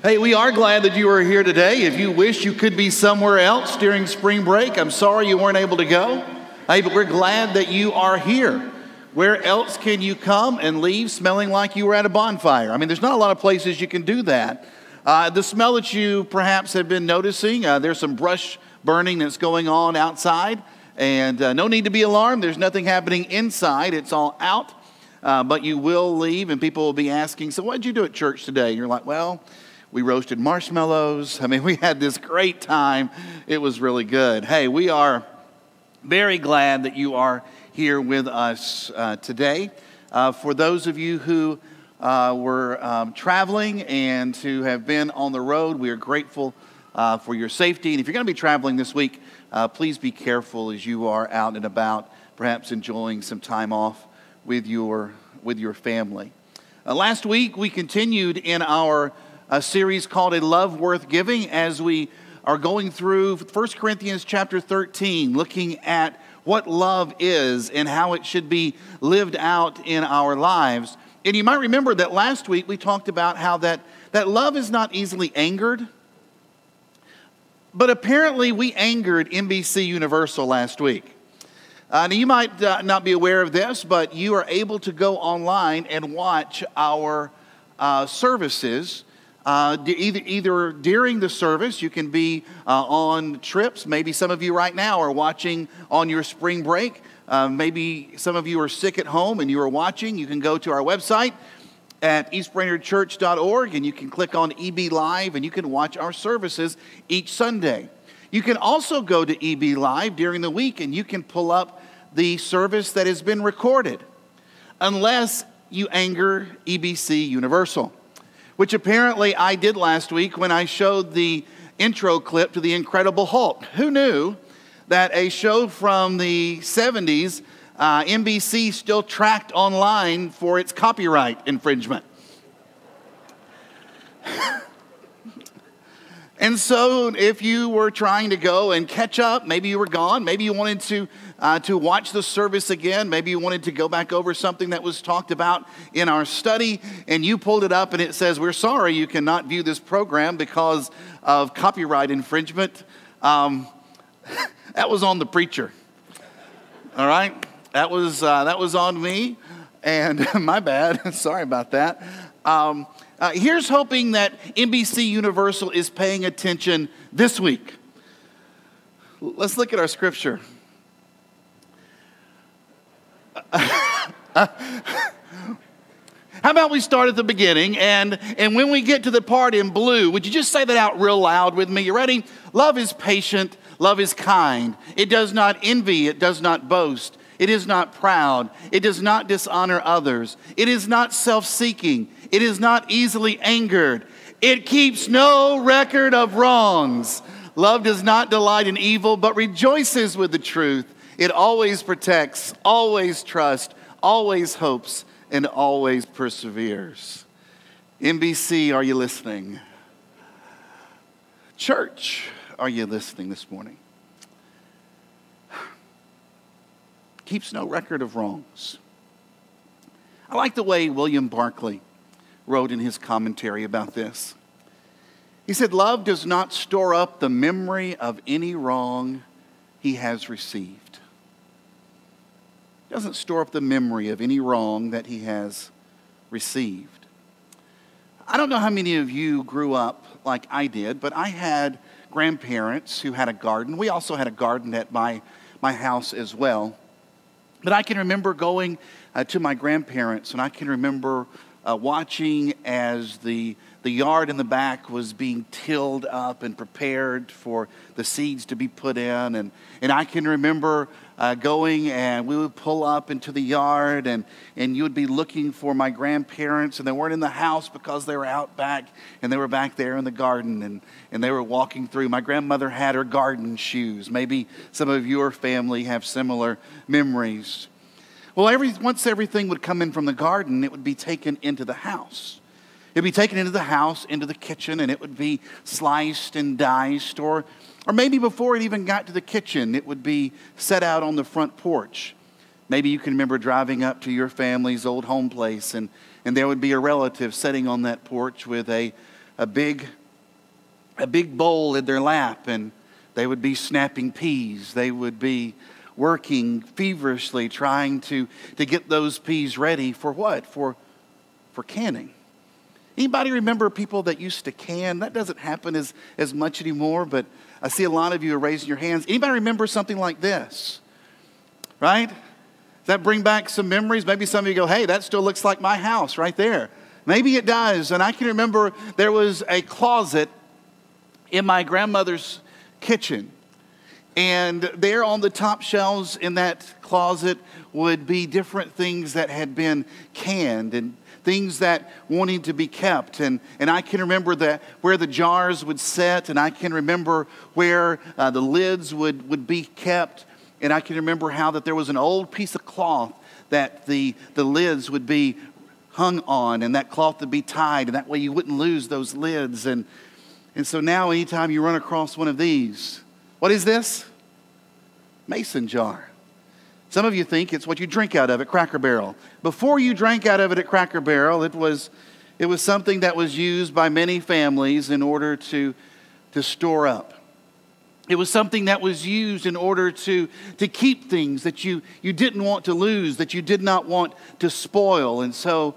Hey, we are glad that you are here today. If you wish you could be somewhere else during spring break, I'm sorry you weren't able to go. Hey, but we're glad that you are here. Where else can you come and leave smelling like you were at a bonfire? I mean, there's not a lot of places you can do that. Uh, the smell that you perhaps have been noticing, uh, there's some brush burning that's going on outside, and uh, no need to be alarmed. There's nothing happening inside, it's all out. Uh, but you will leave, and people will be asking, So, what did you do at church today? And you're like, Well, we roasted marshmallows. I mean, we had this great time. It was really good. Hey, we are very glad that you are here with us uh, today. Uh, for those of you who uh, were um, traveling and who have been on the road, we are grateful uh, for your safety. And if you're going to be traveling this week, uh, please be careful as you are out and about, perhaps enjoying some time off with your, with your family. Uh, last week, we continued in our a series called A Love Worth Giving as we are going through 1 Corinthians chapter 13, looking at what love is and how it should be lived out in our lives. And you might remember that last week we talked about how that, that love is not easily angered. But apparently we angered NBC Universal last week. Uh, now, you might uh, not be aware of this, but you are able to go online and watch our uh, services uh, either, either during the service, you can be uh, on trips. Maybe some of you right now are watching on your spring break. Uh, maybe some of you are sick at home and you are watching. You can go to our website at eastbrainerdchurch.org and you can click on EB Live and you can watch our services each Sunday. You can also go to EB Live during the week and you can pull up the service that has been recorded, unless you anger NBC Universal which apparently I did last week when I showed the intro clip to The Incredible Hulk. Who knew that a show from the 70s, uh, NBC still tracked online for its copyright infringement? And so, if you were trying to go and catch up, maybe you were gone, maybe you wanted to, uh, to watch the service again, maybe you wanted to go back over something that was talked about in our study, and you pulled it up and it says, We're sorry you cannot view this program because of copyright infringement. Um, that was on the preacher. All right? That was, uh, that was on me, and my bad. sorry about that. Um, uh, here's hoping that NBC Universal is paying attention this week. Let's look at our scripture. How about we start at the beginning and, and when we get to the part in blue, would you just say that out real loud with me? You ready? Love is patient, love is kind. It does not envy, it does not boast. It is not proud. It does not dishonor others. It is not self seeking. It is not easily angered. It keeps no record of wrongs. Love does not delight in evil, but rejoices with the truth. It always protects, always trusts, always hopes, and always perseveres. NBC, are you listening? Church, are you listening this morning? Keeps no record of wrongs. I like the way William Barclay wrote in his commentary about this. He said, Love does not store up the memory of any wrong he has received. Doesn't store up the memory of any wrong that he has received. I don't know how many of you grew up like I did, but I had grandparents who had a garden. We also had a garden at my, my house as well. But I can remember going uh, to my grandparents, and I can remember uh, watching as the, the yard in the back was being tilled up and prepared for the seeds to be put in. And, and I can remember uh, going and we would pull up into the yard and, and you would be looking for my grandparents and they weren't in the house because they were out back and they were back there in the garden and, and they were walking through. My grandmother had her garden shoes. Maybe some of your family have similar memories. Well, every, once everything would come in from the garden, it would be taken into the house. It'd be taken into the house, into the kitchen, and it would be sliced and diced. Or, or maybe before it even got to the kitchen, it would be set out on the front porch. Maybe you can remember driving up to your family's old home place, and, and there would be a relative sitting on that porch with a, a big, a big bowl in their lap and they would be snapping peas. They would be working feverishly trying to, to get those peas ready for what? For, for canning. Anybody remember people that used to can? That doesn't happen as, as much anymore, but I see a lot of you are raising your hands. Anybody remember something like this? Right? Does that bring back some memories? Maybe some of you go, hey, that still looks like my house right there. Maybe it does. And I can remember there was a closet in my grandmother's kitchen. And there on the top shelves in that closet would be different things that had been canned and things that wanted to be kept. And, and I can remember that where the jars would set, and I can remember where uh, the lids would, would be kept. And I can remember how that there was an old piece of cloth that the, the lids would be hung on, and that cloth would be tied, and that way you wouldn't lose those lids. And, and so now, anytime you run across one of these, what is this? Mason jar. Some of you think it's what you drink out of at Cracker Barrel. Before you drank out of it at Cracker Barrel, it was, it was something that was used by many families in order to, to store up. It was something that was used in order to, to keep things that you, you didn't want to lose, that you did not want to spoil. And so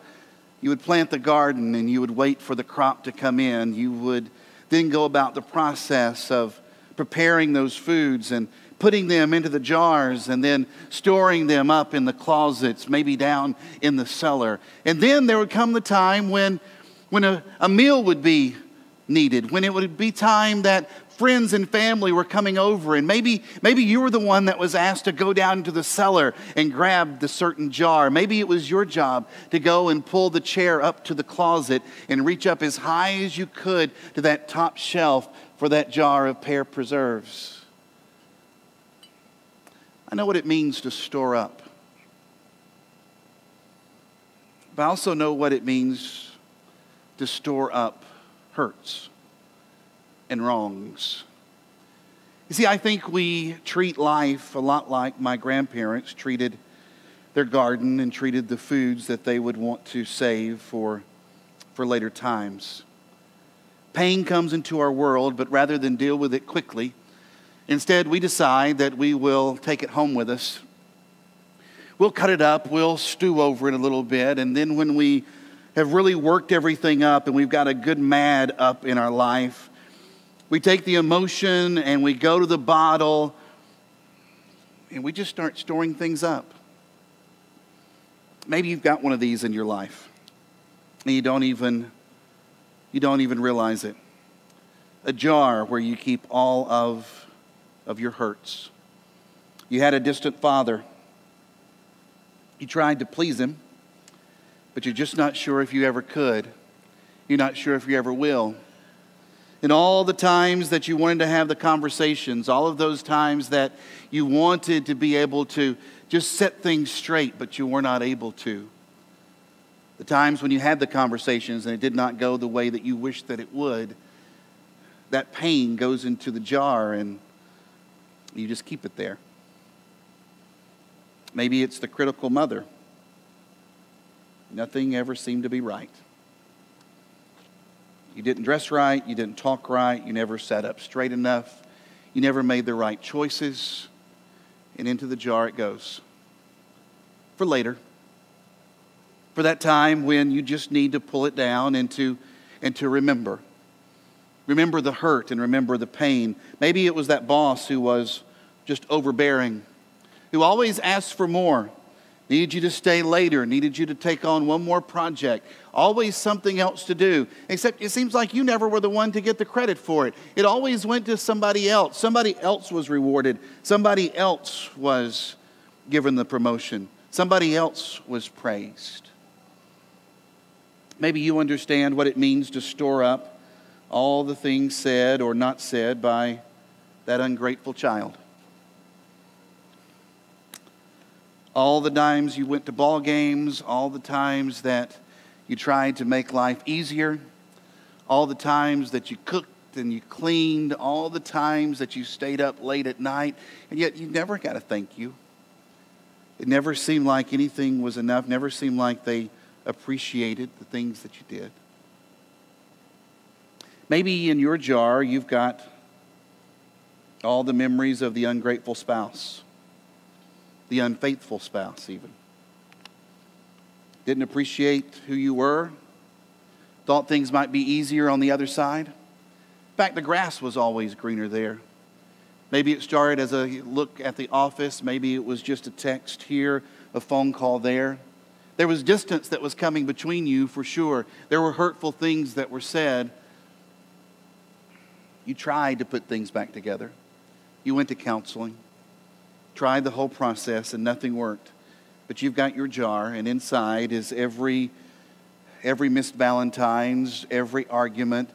you would plant the garden and you would wait for the crop to come in. You would then go about the process of preparing those foods and putting them into the jars and then storing them up in the closets, maybe down in the cellar. And then there would come the time when, when a, a meal would be needed, when it would be time that friends and family were coming over and maybe maybe you were the one that was asked to go down into the cellar and grab the certain jar maybe it was your job to go and pull the chair up to the closet and reach up as high as you could to that top shelf for that jar of pear preserves i know what it means to store up but i also know what it means to store up hurts and wrongs. You see, I think we treat life a lot like my grandparents treated their garden and treated the foods that they would want to save for, for later times. Pain comes into our world, but rather than deal with it quickly, instead we decide that we will take it home with us. We'll cut it up, we'll stew over it a little bit, and then when we have really worked everything up and we've got a good mad up in our life, we take the emotion and we go to the bottle and we just start storing things up. Maybe you've got one of these in your life and you don't even you don't even realize it. A jar where you keep all of of your hurts. You had a distant father. You tried to please him, but you're just not sure if you ever could. You're not sure if you ever will and all the times that you wanted to have the conversations, all of those times that you wanted to be able to just set things straight, but you were not able to. The times when you had the conversations and it did not go the way that you wished that it would, that pain goes into the jar and you just keep it there. Maybe it's the critical mother. Nothing ever seemed to be right. You didn't dress right. You didn't talk right. You never sat up straight enough. You never made the right choices. And into the jar it goes. For later. For that time when you just need to pull it down and to, and to remember. Remember the hurt and remember the pain. Maybe it was that boss who was just overbearing, who always asked for more needed you to stay later, needed you to take on one more project, always something else to do. Except it seems like you never were the one to get the credit for it. It always went to somebody else. Somebody else was rewarded, somebody else was given the promotion, somebody else was praised. Maybe you understand what it means to store up all the things said or not said by that ungrateful child. all the times you went to ball games, all the times that you tried to make life easier, all the times that you cooked and you cleaned, all the times that you stayed up late at night, and yet you never got a thank you. It never seemed like anything was enough, never seemed like they appreciated the things that you did. Maybe in your jar you've got all the memories of the ungrateful spouse, the unfaithful spouse, even. Didn't appreciate who you were, thought things might be easier on the other side. In fact, the grass was always greener there. Maybe it started as a look at the office, maybe it was just a text here, a phone call there. There was distance that was coming between you for sure. There were hurtful things that were said. You tried to put things back together. You went to counseling, tried the whole process, and nothing worked. But you've got your jar, and inside is every, every missed Valentine's, every argument.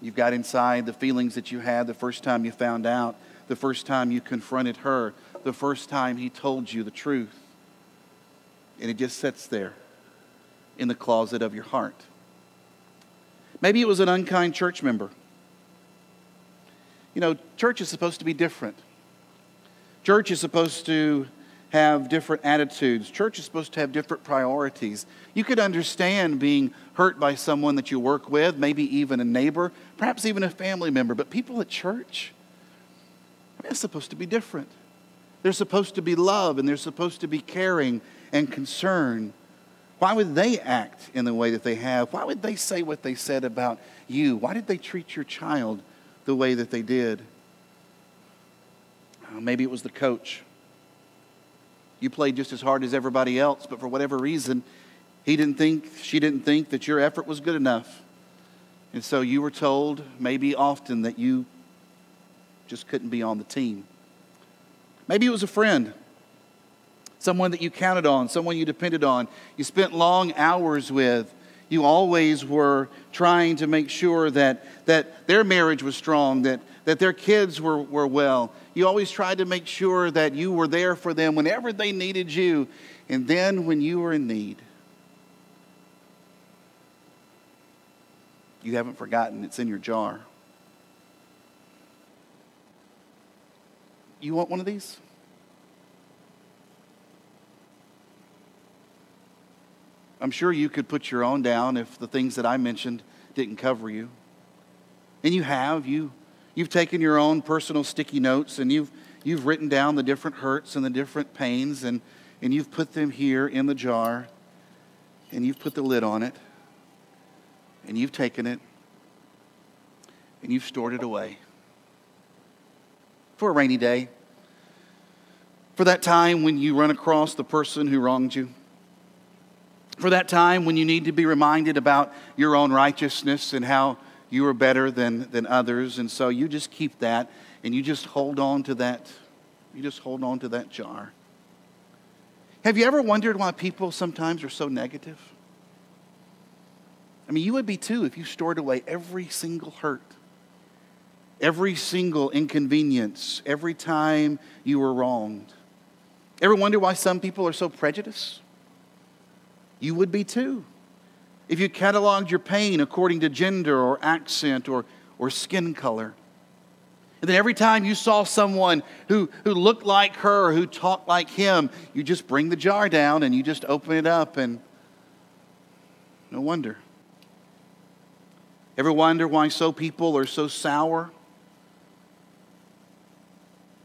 You've got inside the feelings that you had the first time you found out, the first time you confronted her, the first time he told you the truth. And it just sits there in the closet of your heart. Maybe it was an unkind church member. You know, church is supposed to be different. Church is supposed to have different attitudes. Church is supposed to have different priorities. You could understand being hurt by someone that you work with, maybe even a neighbor, perhaps even a family member, but people at church, I mean, it's supposed to be different. They're supposed to be love and they're supposed to be caring and concern. Why would they act in the way that they have? Why would they say what they said about you? Why did they treat your child the way that they did. Uh, maybe it was the coach. You played just as hard as everybody else, but for whatever reason, he didn't think, she didn't think that your effort was good enough. And so you were told, maybe often, that you just couldn't be on the team. Maybe it was a friend, someone that you counted on, someone you depended on, you spent long hours with you always were trying to make sure that, that their marriage was strong, that, that their kids were, were well. You always tried to make sure that you were there for them whenever they needed you. And then when you were in need, you haven't forgotten it's in your jar. You want one of these? I'm sure you could put your own down if the things that I mentioned didn't cover you. And you have. You, you've taken your own personal sticky notes and you've, you've written down the different hurts and the different pains and, and you've put them here in the jar and you've put the lid on it and you've taken it and you've stored it away for a rainy day. For that time when you run across the person who wronged you for that time when you need to be reminded about your own righteousness and how you are better than, than others. And so you just keep that and you just hold on to that. You just hold on to that jar. Have you ever wondered why people sometimes are so negative? I mean, you would be too if you stored away every single hurt, every single inconvenience, every time you were wronged. Ever wonder why some people are so prejudiced? You would be too. If you cataloged your pain according to gender or accent or, or skin color. And then every time you saw someone who, who looked like her, or who talked like him, you just bring the jar down and you just open it up, and no wonder. Ever wonder why so people are so sour?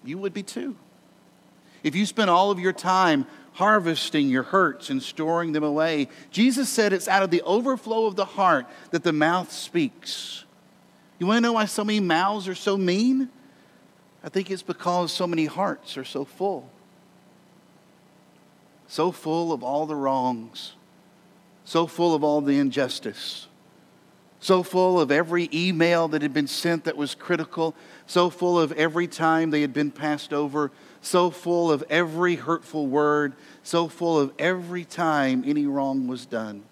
You would be too. If you spent all of your time harvesting your hurts and storing them away. Jesus said it's out of the overflow of the heart that the mouth speaks. You want to know why so many mouths are so mean? I think it's because so many hearts are so full. So full of all the wrongs, so full of all the injustice, so full of every email that had been sent that was critical, so full of every time they had been passed over so full of every hurtful word, so full of every time any wrong was done.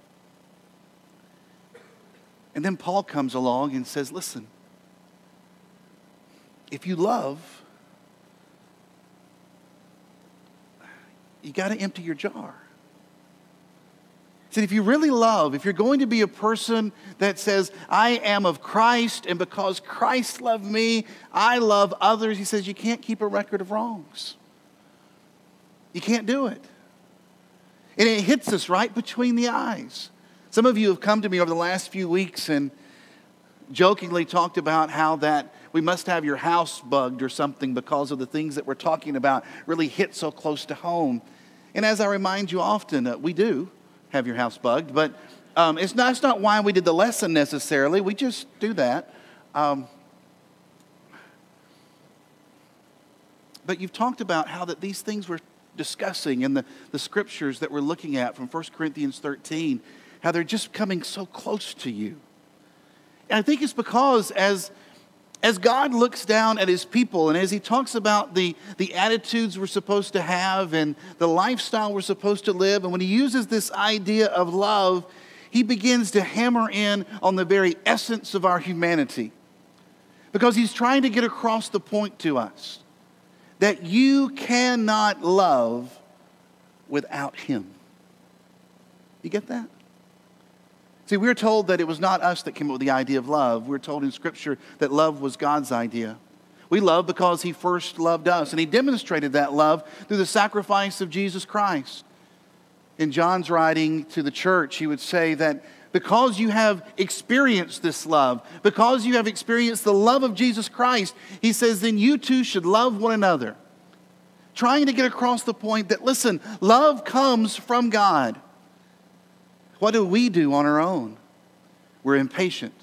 And then Paul comes along and says, Listen, if you love, you got to empty your jar. Said, if you really love, if you're going to be a person that says, I am of Christ, and because Christ loved me, I love others, he says, you can't keep a record of wrongs. You can't do it. And it hits us right between the eyes. Some of you have come to me over the last few weeks and jokingly talked about how that we must have your house bugged or something because of the things that we're talking about really hit so close to home. And as I remind you often, uh, we do have your house bugged, but um, it's, not, it's not why we did the lesson necessarily. We just do that. Um, but you've talked about how that these things we're discussing in the, the scriptures that we're looking at from 1 Corinthians 13, how they're just coming so close to you. And I think it's because as, as God looks down at his people and as he talks about the, the attitudes we're supposed to have and the lifestyle we're supposed to live, and when he uses this idea of love, he begins to hammer in on the very essence of our humanity. Because he's trying to get across the point to us that you cannot love without him. You get that? See, we're told that it was not us that came up with the idea of love. We're told in Scripture that love was God's idea. We love because He first loved us, and He demonstrated that love through the sacrifice of Jesus Christ. In John's writing to the church, he would say that because you have experienced this love, because you have experienced the love of Jesus Christ, he says, then you too should love one another. Trying to get across the point that, listen, love comes from God. What do we do on our own? We're impatient.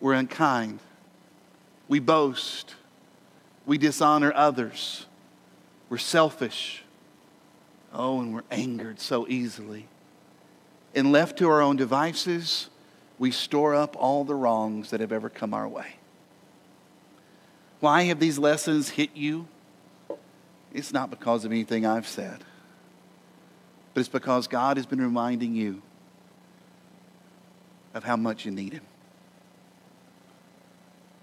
We're unkind. We boast. We dishonor others. We're selfish. Oh, and we're angered so easily. And left to our own devices, we store up all the wrongs that have ever come our way. Why have these lessons hit you? It's not because of anything I've said, but it's because God has been reminding you of how much you need Him.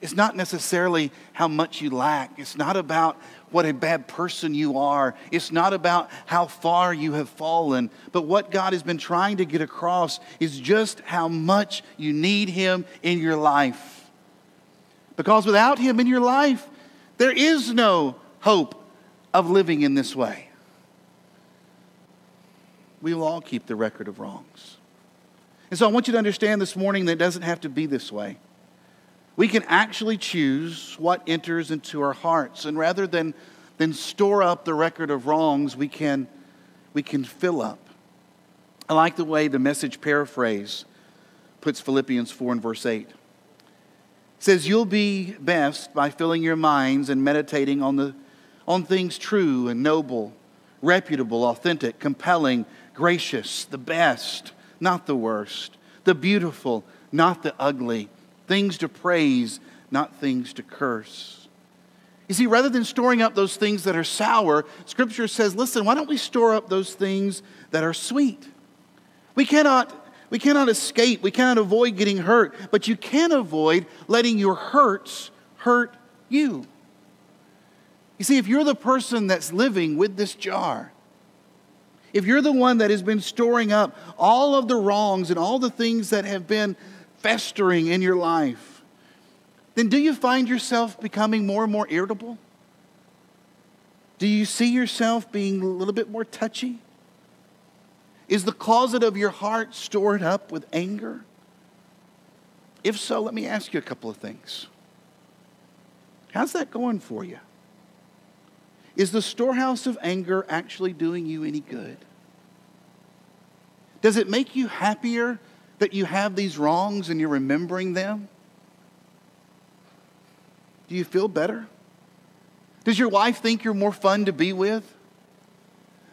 It's not necessarily how much you lack. It's not about what a bad person you are. It's not about how far you have fallen. But what God has been trying to get across is just how much you need Him in your life. Because without Him in your life, there is no hope of living in this way. We will all keep the record of wrongs. And so I want you to understand this morning that it doesn't have to be this way. We can actually choose what enters into our hearts. And rather than, than store up the record of wrongs, we can, we can fill up. I like the way the message paraphrase puts Philippians 4 and verse 8. It says, You'll be best by filling your minds and meditating on, the, on things true and noble, reputable, authentic, compelling, gracious, the best not the worst, the beautiful, not the ugly, things to praise, not things to curse. You see, rather than storing up those things that are sour, Scripture says, listen, why don't we store up those things that are sweet? We cannot, we cannot escape, we cannot avoid getting hurt, but you can avoid letting your hurts hurt you. You see, if you're the person that's living with this jar, if you're the one that has been storing up all of the wrongs and all the things that have been festering in your life, then do you find yourself becoming more and more irritable? Do you see yourself being a little bit more touchy? Is the closet of your heart stored up with anger? If so, let me ask you a couple of things. How's that going for you? Is the storehouse of anger actually doing you any good? Does it make you happier that you have these wrongs and you're remembering them? Do you feel better? Does your wife think you're more fun to be with?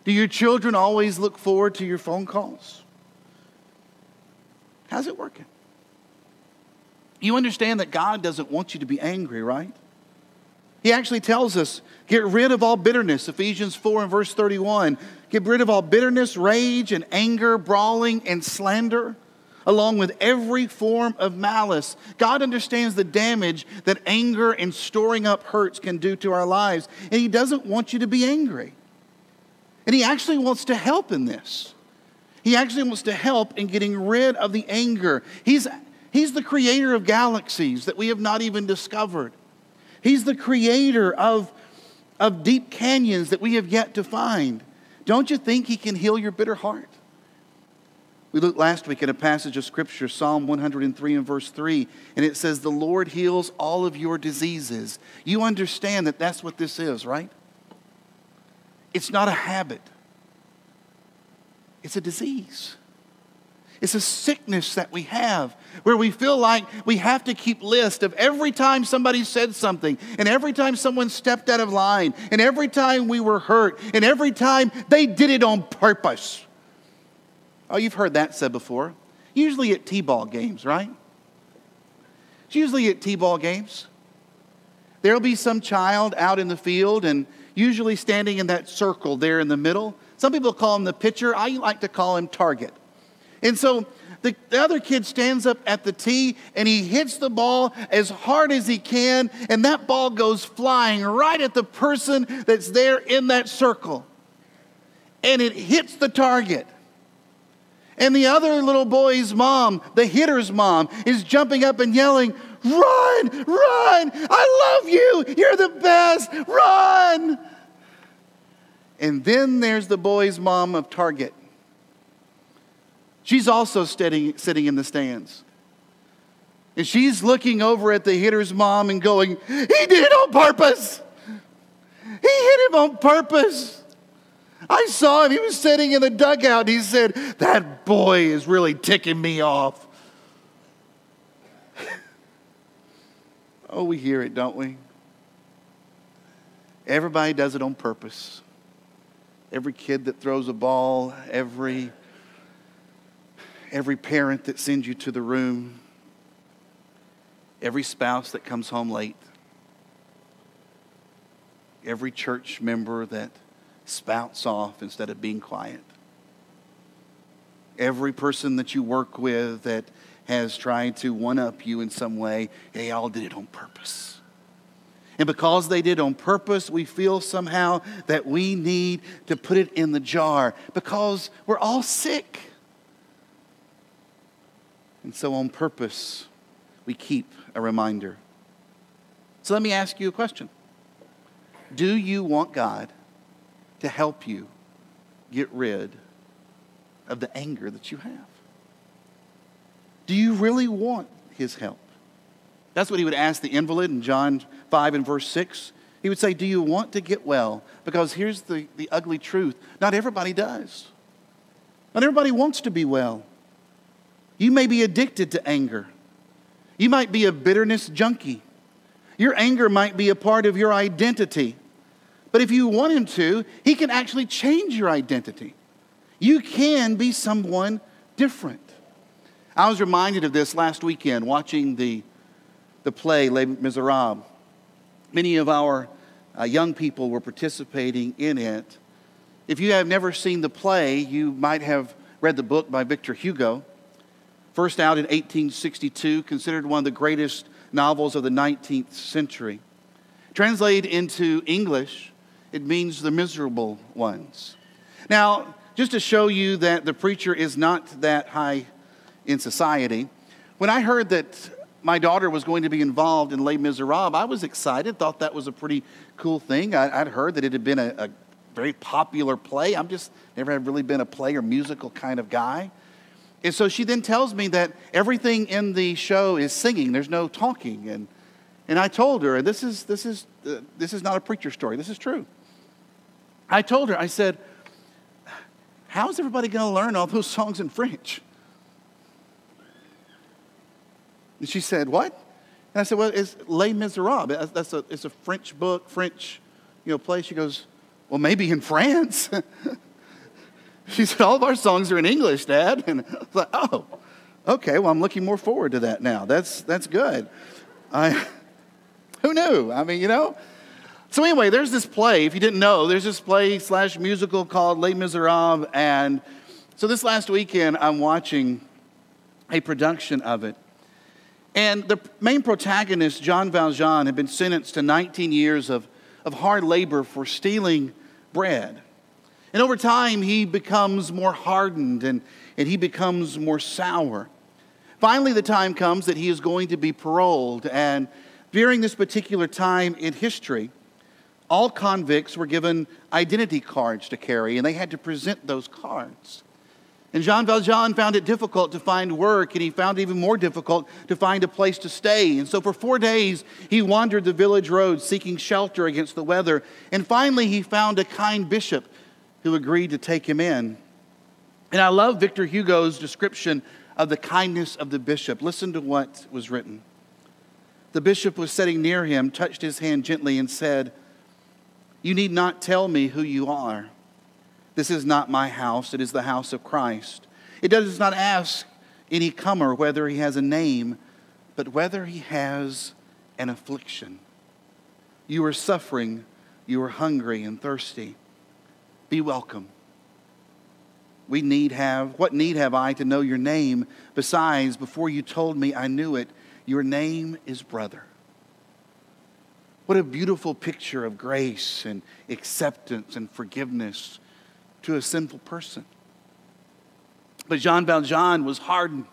Do your children always look forward to your phone calls? How's it working? You understand that God doesn't want you to be angry, right? He actually tells us, get rid of all bitterness, Ephesians 4 and verse 31. Get rid of all bitterness, rage, and anger, brawling, and slander, along with every form of malice. God understands the damage that anger and storing up hurts can do to our lives, and He doesn't want you to be angry. And He actually wants to help in this. He actually wants to help in getting rid of the anger. He's, he's the creator of galaxies that we have not even discovered. He's the creator of, of deep canyons that we have yet to find. Don't you think He can heal your bitter heart? We looked last week at a passage of Scripture, Psalm 103 and verse 3, and it says, The Lord heals all of your diseases. You understand that that's what this is, right? It's not a habit, it's a disease. It's a sickness that we have where we feel like we have to keep list of every time somebody said something and every time someone stepped out of line and every time we were hurt and every time they did it on purpose. Oh, you've heard that said before. Usually at T-ball games, right? It's usually at T-ball games. There'll be some child out in the field and usually standing in that circle there in the middle. Some people call him the pitcher. I like to call him target. And so the, the, other kid stands up at the tee and he hits the ball as hard as he can, and that ball goes flying right at the person that's there in that circle. And it hits the target. And the other little boy's mom, the hitter's mom, is jumping up and yelling, Run, run, I love you, you're the best, run. And then there's the boy's mom of Target She's also sitting, sitting in the stands. And she's looking over at the hitter's mom and going, He did it on purpose. He hit him on purpose. I saw him. He was sitting in the dugout. He said, That boy is really ticking me off. oh, we hear it, don't we? Everybody does it on purpose. Every kid that throws a ball, every every parent that sends you to the room, every spouse that comes home late, every church member that spouts off instead of being quiet, every person that you work with that has tried to one up you in some way, they all did it on purpose. And because they did on purpose, we feel somehow that we need to put it in the jar because we're all sick. And so, on purpose, we keep a reminder. So, let me ask you a question Do you want God to help you get rid of the anger that you have? Do you really want His help? That's what he would ask the invalid in John 5 and verse 6. He would say, Do you want to get well? Because here's the, the ugly truth not everybody does. Not everybody wants to be well. You may be addicted to anger. You might be a bitterness junkie. Your anger might be a part of your identity. But if you want Him to, He can actually change your identity. You can be someone different. I was reminded of this last weekend watching the, the play Les Miserables. Many of our uh, young people were participating in it. If you have never seen the play, you might have read the book by Victor Hugo. First out in 1862, considered one of the greatest novels of the 19th century. Translated into English, it means the miserable ones. Now, just to show you that the preacher is not that high in society, when I heard that my daughter was going to be involved in Les Miserables, I was excited, thought that was a pretty cool thing. I, would heard that it had been a, a very popular play. I'm just never had really been a play or musical kind of guy. And so she then tells me that everything in the show is singing, there's no talking. And, and I told her, and this is, this, is, uh, this is not a preacher story, this is true. I told her, I said, How's everybody going to learn all those songs in French? And she said, What? And I said, Well, it's Les Miserables. That's a, it's a French book, French you know, play. She goes, Well, maybe in France. She said, All of our songs are in English, Dad. And I was like, Oh, okay. Well, I'm looking more forward to that now. That's, that's good. I, who knew? I mean, you know? So, anyway, there's this play. If you didn't know, there's this play slash musical called Les Miserables. And so, this last weekend, I'm watching a production of it. And the main protagonist, Jean Valjean, had been sentenced to 19 years of, of hard labor for stealing bread. And over time, he becomes more hardened and, and he becomes more sour. Finally, the time comes that he is going to be paroled. And during this particular time in history, all convicts were given identity cards to carry, and they had to present those cards. And Jean Valjean found it difficult to find work, and he found it even more difficult to find a place to stay. And so for four days, he wandered the village roads seeking shelter against the weather. And finally, he found a kind bishop who agreed to take him in. And I love Victor Hugo's description of the kindness of the bishop. Listen to what was written. The bishop was sitting near him, touched his hand gently, and said, You need not tell me who you are. This is not my house, it is the house of Christ. It does not ask any comer whether he has a name, but whether he has an affliction. You are suffering, you are hungry and thirsty. Be welcome. We need have, what need have I to know your name? Besides, before you told me I knew it, your name is brother. What a beautiful picture of grace and acceptance and forgiveness to a sinful person. But Jean Valjean was hardened.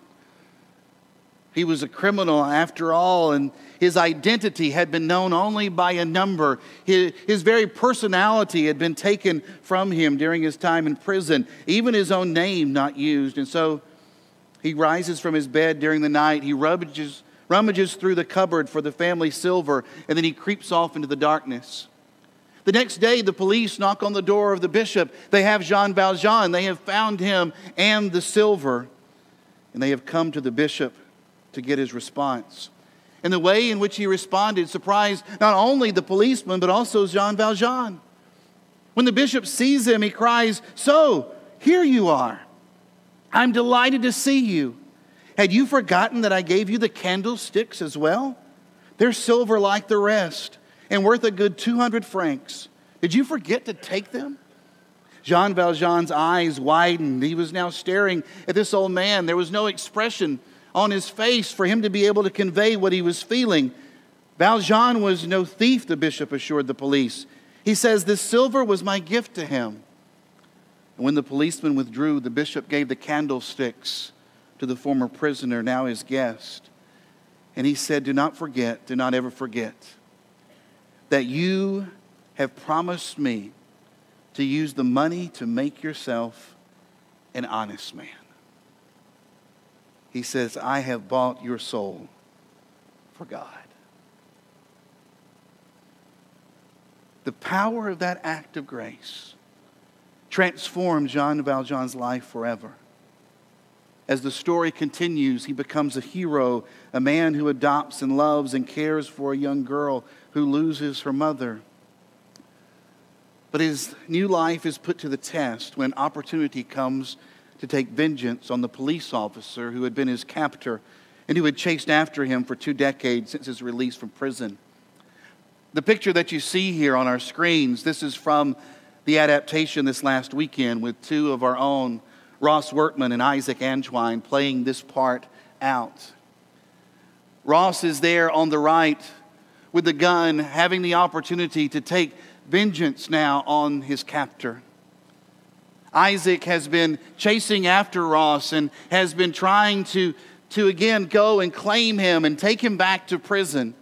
He was a criminal after all, and his identity had been known only by a number. His, his, very personality had been taken from him during his time in prison, even his own name not used. And so he rises from his bed during the night. He rummages, rummages through the cupboard for the family silver, and then he creeps off into the darkness. The next day, the police knock on the door of the bishop. They have Jean Valjean. They have found him and the silver, and they have come to the bishop to get his response. And the way in which he responded surprised not only the policeman, but also Jean Valjean. When the bishop sees him, he cries, So, here you are. I'm delighted to see you. Had you forgotten that I gave you the candlesticks as well? They're silver like the rest and worth a good 200 francs. Did you forget to take them? Jean Valjean's eyes widened. He was now staring at this old man. There was no expression on his face for him to be able to convey what he was feeling. Valjean was no thief, the bishop assured the police. He says, This silver was my gift to him. And when the policeman withdrew, the bishop gave the candlesticks to the former prisoner, now his guest. And he said, Do not forget, do not ever forget that you have promised me to use the money to make yourself an honest man. He says, I have bought your soul for God. The power of that act of grace transformed Jean Valjean's life forever. As the story continues, he becomes a hero, a man who adopts and loves and cares for a young girl who loses her mother. But his new life is put to the test when opportunity comes to take vengeance on the police officer who had been his captor and who had chased after him for two decades since his release from prison. The picture that you see here on our screens, this is from the adaptation this last weekend with two of our own Ross Workman and Isaac Antoine playing this part out. Ross is there on the right with the gun, having the opportunity to take vengeance now on his captor. Isaac has been chasing after Ross and has been trying to, to again go and claim him and take him back to prison.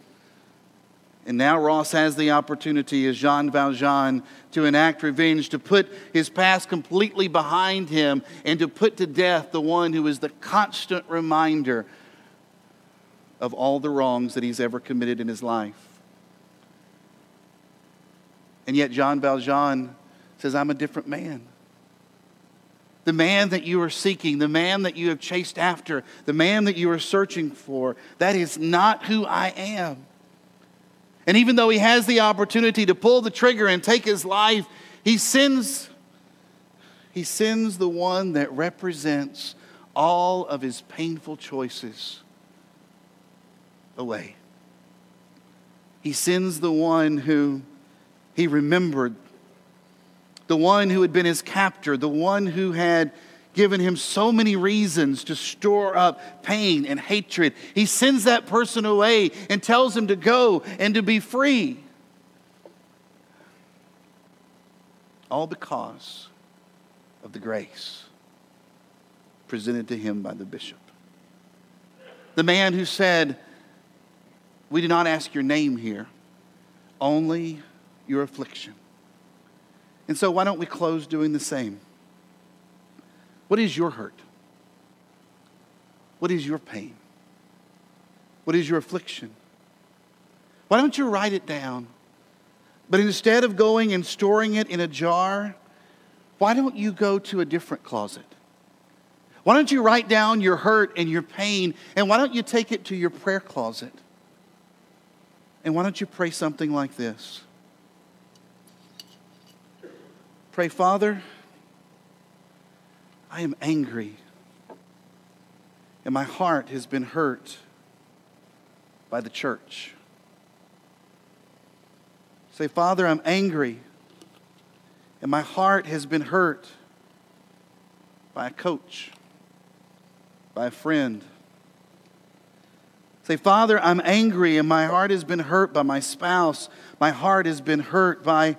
And now Ross has the opportunity as Jean Valjean to enact revenge, to put his past completely behind him, and to put to death the one who is the constant reminder of all the wrongs that he's ever committed in his life. And yet, Jean Valjean says, I'm a different man. The man that you are seeking, the man that you have chased after, the man that you are searching for, that is not who I am. And even though he has the opportunity to pull the trigger and take his life, he sends he sends the one that represents all of his painful choices away. He sends the one who he remembered, the one who had been his captor, the one who had given him so many reasons to store up pain and hatred. He sends that person away and tells him to go and to be free. All because of the grace presented to him by the bishop. The man who said, We do not ask your name here, only your affliction. And so, why don't we close doing the same? What is your hurt? What is your pain? What is your affliction? Why don't you write it down? But instead of going and storing it in a jar, why don't you go to a different closet? Why don't you write down your hurt and your pain, and why don't you take it to your prayer closet? And why don't you pray something like this? Pray, Father, I am angry, and my heart has been hurt by the church. Say, Father, I'm angry, and my heart has been hurt by a coach, by a friend. Say, Father, I'm angry, and my heart has been hurt by my spouse. My heart has been hurt by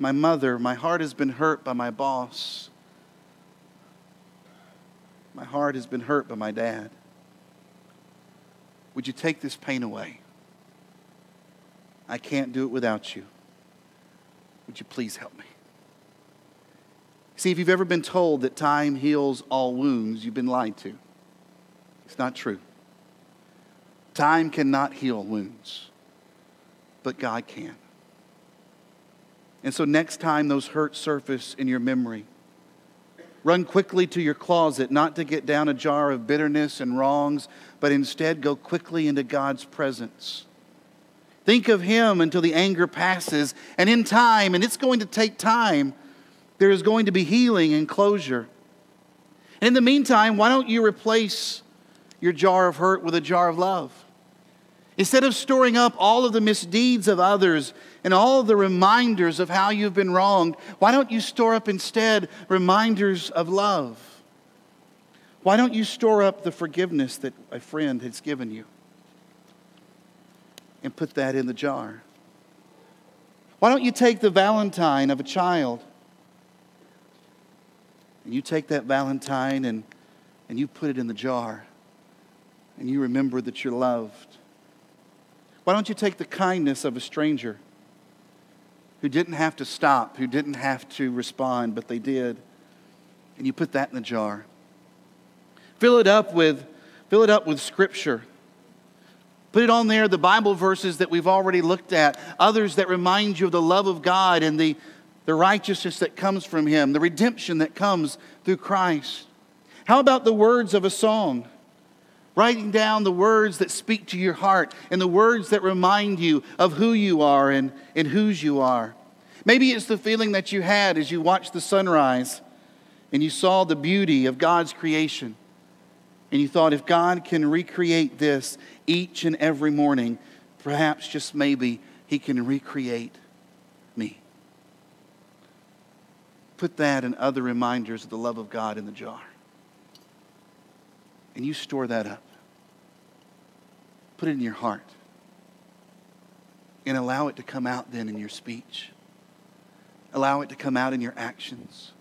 my mother. My heart has been hurt by my boss. My heart has been hurt by my dad. Would you take this pain away? I can't do it without you. Would you please help me? See, if you've ever been told that time heals all wounds, you've been lied to. It's not true. Time cannot heal wounds, but God can. And so, next time those hurts surface in your memory, run quickly to your closet, not to get down a jar of bitterness and wrongs, but instead go quickly into God's presence. Think of Him until the anger passes, and in time, and it's going to take time, there is going to be healing and closure. And in the meantime, why don't you replace your jar of hurt with a jar of love? Instead of storing up all of the misdeeds of others and all the reminders of how you've been wronged, why don't you store up instead reminders of love? Why don't you store up the forgiveness that a friend has given you and put that in the jar? Why don't you take the Valentine of a child and you take that Valentine and, and you put it in the jar and you remember that you're loved? Why don't you take the kindness of a stranger who didn't have to stop, who didn't have to respond, but they did, and you put that in the jar? Fill it up with, fill it up with scripture. Put it on there, the Bible verses that we've already looked at, others that remind you of the love of God and the, the righteousness that comes from Him, the redemption that comes through Christ. How about the words of a song? Writing down the words that speak to your heart and the words that remind you of who you are and, and whose you are. Maybe it's the feeling that you had as you watched the sunrise and you saw the beauty of God's creation. And you thought, if God can recreate this each and every morning, perhaps just maybe He can recreate me. Put that and other reminders of the love of God in the jar and you store that up. Put it in your heart and allow it to come out then in your speech. Allow it to come out in your actions.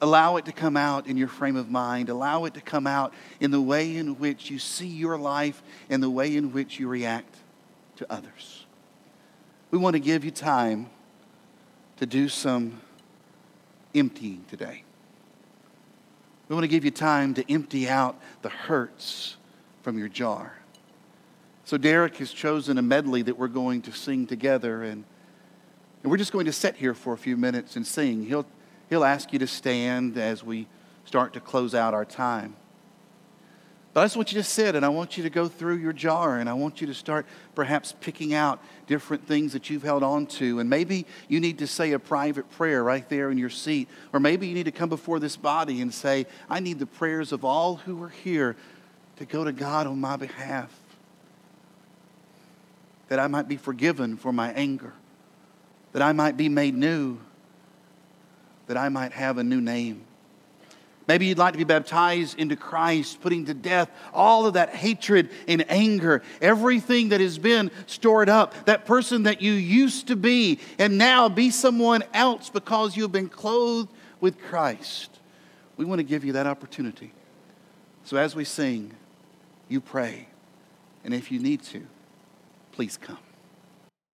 Allow it to come out in your frame of mind. Allow it to come out in the way in which you see your life and the way in which you react to others. We want to give you time to do some emptying today. We want to give you time to empty out the hurts from your jar. So, Derek has chosen a medley that we're going to sing together, and, and we're just going to sit here for a few minutes and sing. He'll, he'll ask you to stand as we start to close out our time. But I just want you to sit and I want you to go through your jar and I want you to start perhaps picking out different things that you've held on to. And maybe you need to say a private prayer right there in your seat. Or maybe you need to come before this body and say, I need the prayers of all who are here to go to God on my behalf. That I might be forgiven for my anger. That I might be made new. That I might have a new name. Maybe you'd like to be baptized into Christ, putting to death all of that hatred and anger, everything that has been stored up, that person that you used to be, and now be someone else because you've been clothed with Christ. We want to give you that opportunity. So as we sing, you pray. And if you need to, please come.